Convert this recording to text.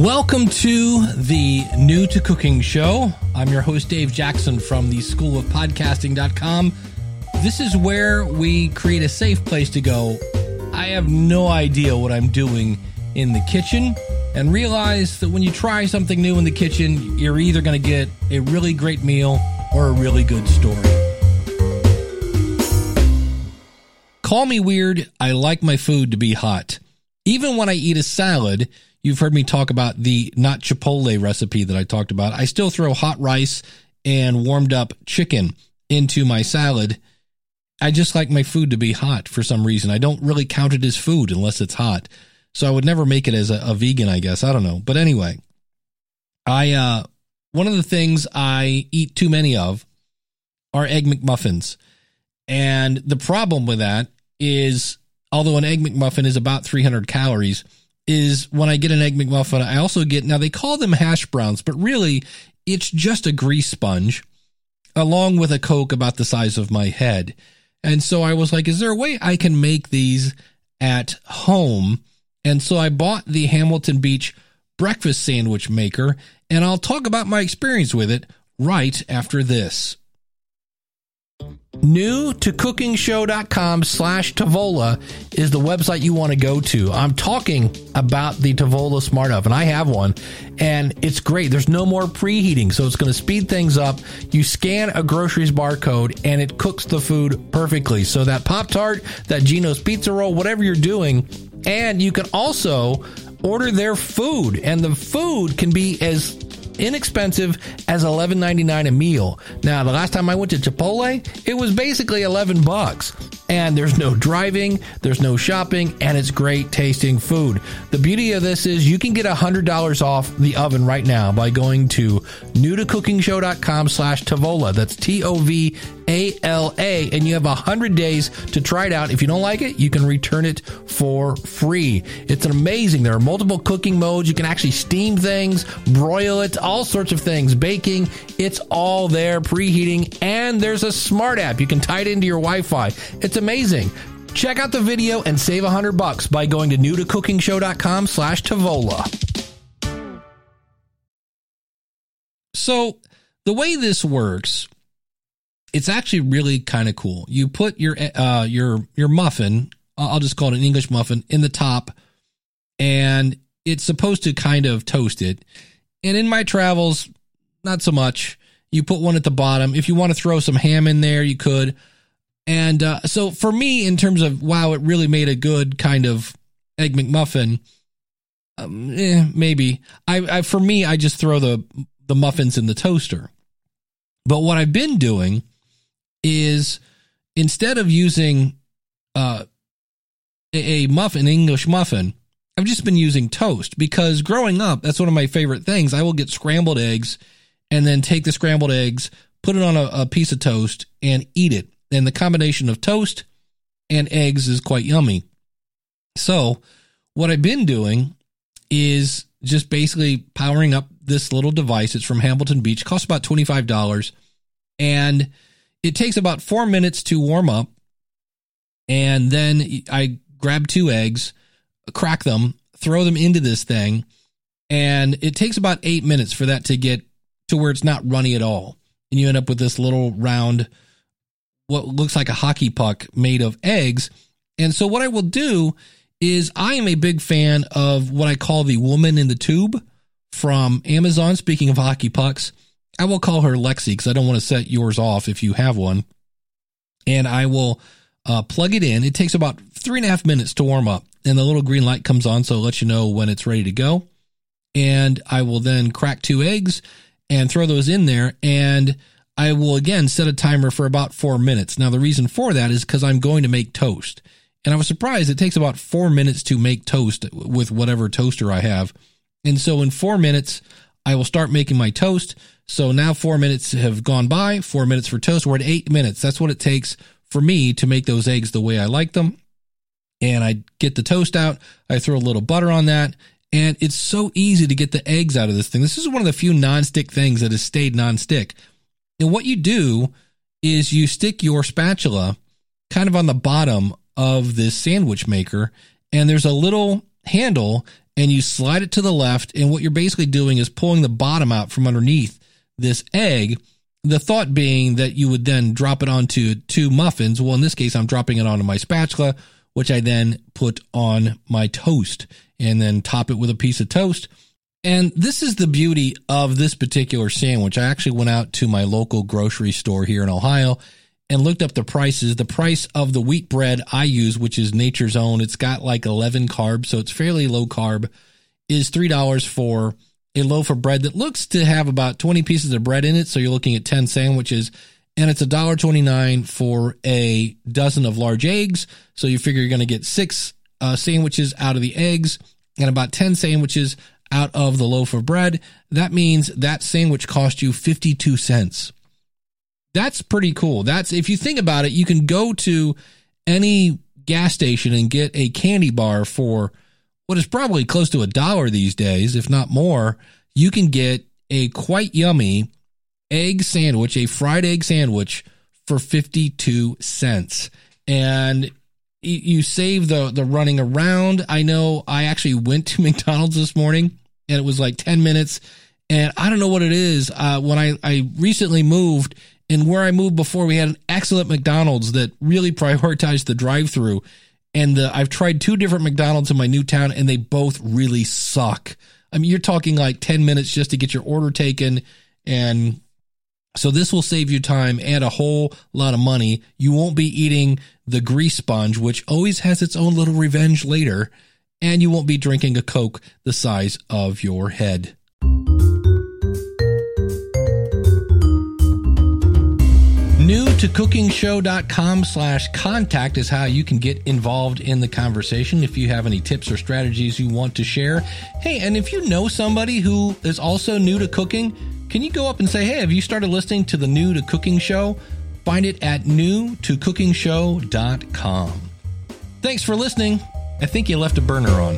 Welcome to the New to Cooking Show. I'm your host, Dave Jackson from the School of Podcasting.com. This is where we create a safe place to go. I have no idea what I'm doing in the kitchen and realize that when you try something new in the kitchen, you're either going to get a really great meal or a really good story. Call me weird, I like my food to be hot. Even when I eat a salad, You've heard me talk about the not Chipotle recipe that I talked about. I still throw hot rice and warmed up chicken into my salad. I just like my food to be hot for some reason. I don't really count it as food unless it's hot. So I would never make it as a, a vegan, I guess. I don't know. But anyway, I, uh, one of the things I eat too many of are egg McMuffins. And the problem with that is, although an egg McMuffin is about 300 calories, is when I get an egg McMuffin, I also get, now they call them hash browns, but really it's just a grease sponge along with a Coke about the size of my head. And so I was like, is there a way I can make these at home? And so I bought the Hamilton Beach breakfast sandwich maker, and I'll talk about my experience with it right after this. New to cookingshow.com slash Tovala is the website you want to go to. I'm talking about the Tovala Smart Oven. I have one and it's great. There's no more preheating, so it's going to speed things up. You scan a groceries barcode and it cooks the food perfectly. So that Pop Tart, that Geno's pizza roll, whatever you're doing, and you can also order their food and the food can be as inexpensive as $11.99 a meal. Now, the last time I went to Chipotle, it was basically 11 bucks. And there's no driving, there's no shopping, and it's great tasting food. The beauty of this is you can get $100 off the oven right now by going to newtocookingshow.com slash Tovala. That's T-O-V a-L-A, and you have 100 days to try it out. If you don't like it, you can return it for free. It's amazing. There are multiple cooking modes. You can actually steam things, broil it, all sorts of things, baking. It's all there, preheating, and there's a smart app. You can tie it into your Wi-Fi. It's amazing. Check out the video and save 100 bucks by going to newtocookingshow.com slash Tovala. So the way this works it's actually really kind of cool. You put your uh your your muffin, I'll just call it an English muffin, in the top, and it's supposed to kind of toast it. And in my travels, not so much. You put one at the bottom. If you want to throw some ham in there, you could. And uh, so for me, in terms of wow, it really made a good kind of egg McMuffin. Um, eh, maybe I, I for me, I just throw the the muffins in the toaster. But what I've been doing is instead of using uh, a muffin, English muffin, I've just been using toast because growing up, that's one of my favorite things. I will get scrambled eggs and then take the scrambled eggs, put it on a, a piece of toast, and eat it. And the combination of toast and eggs is quite yummy. So, what I've been doing is just basically powering up this little device. It's from Hamilton Beach, costs about $25. And it takes about four minutes to warm up. And then I grab two eggs, crack them, throw them into this thing. And it takes about eight minutes for that to get to where it's not runny at all. And you end up with this little round, what looks like a hockey puck made of eggs. And so what I will do is I am a big fan of what I call the woman in the tube from Amazon. Speaking of hockey pucks, I will call her Lexi because I don't want to set yours off if you have one. And I will uh, plug it in. It takes about three and a half minutes to warm up, and the little green light comes on, so it lets you know when it's ready to go. And I will then crack two eggs and throw those in there, and I will again set a timer for about four minutes. Now, the reason for that is because I'm going to make toast. And I was surprised it takes about four minutes to make toast with whatever toaster I have. And so in four minutes, I will start making my toast. So now four minutes have gone by, four minutes for toast. We're at eight minutes. That's what it takes for me to make those eggs the way I like them. And I get the toast out. I throw a little butter on that. And it's so easy to get the eggs out of this thing. This is one of the few non-stick things that has stayed non-stick. And what you do is you stick your spatula kind of on the bottom of this sandwich maker and there's a little handle and you slide it to the left. And what you're basically doing is pulling the bottom out from underneath this egg. The thought being that you would then drop it onto two muffins. Well, in this case, I'm dropping it onto my spatula, which I then put on my toast and then top it with a piece of toast. And this is the beauty of this particular sandwich. I actually went out to my local grocery store here in Ohio and looked up the prices. The price of the wheat bread I use, which is Nature's Own, it's got like 11 carbs, so it's fairly low carb, is $3 for a loaf of bread that looks to have about 20 pieces of bread in it. So you're looking at 10 sandwiches. And it's $1.29 for a dozen of large eggs. So you figure you're going to get six uh, sandwiches out of the eggs and about 10 sandwiches out of the loaf of bread. That means that sandwich cost you 52 cents. That's pretty cool. That's if you think about it, you can go to any gas station and get a candy bar for what is probably close to a dollar these days, if not more. You can get a quite yummy egg sandwich, a fried egg sandwich for 52 cents. And you save the the running around. I know I actually went to McDonald's this morning and it was like 10 minutes and I don't know what it is. Uh, when I, I recently moved and where I moved before, we had an excellent McDonald's that really prioritized the drive through. And the, I've tried two different McDonald's in my new town, and they both really suck. I mean, you're talking like 10 minutes just to get your order taken. And so this will save you time and a whole lot of money. You won't be eating the grease sponge, which always has its own little revenge later. And you won't be drinking a Coke the size of your head. New to cookingshow.com slash contact is how you can get involved in the conversation if you have any tips or strategies you want to share. Hey, and if you know somebody who is also new to cooking, can you go up and say, hey, have you started listening to the New to Cooking Show? Find it at new to cookingshow.com. Thanks for listening. I think you left a burner on.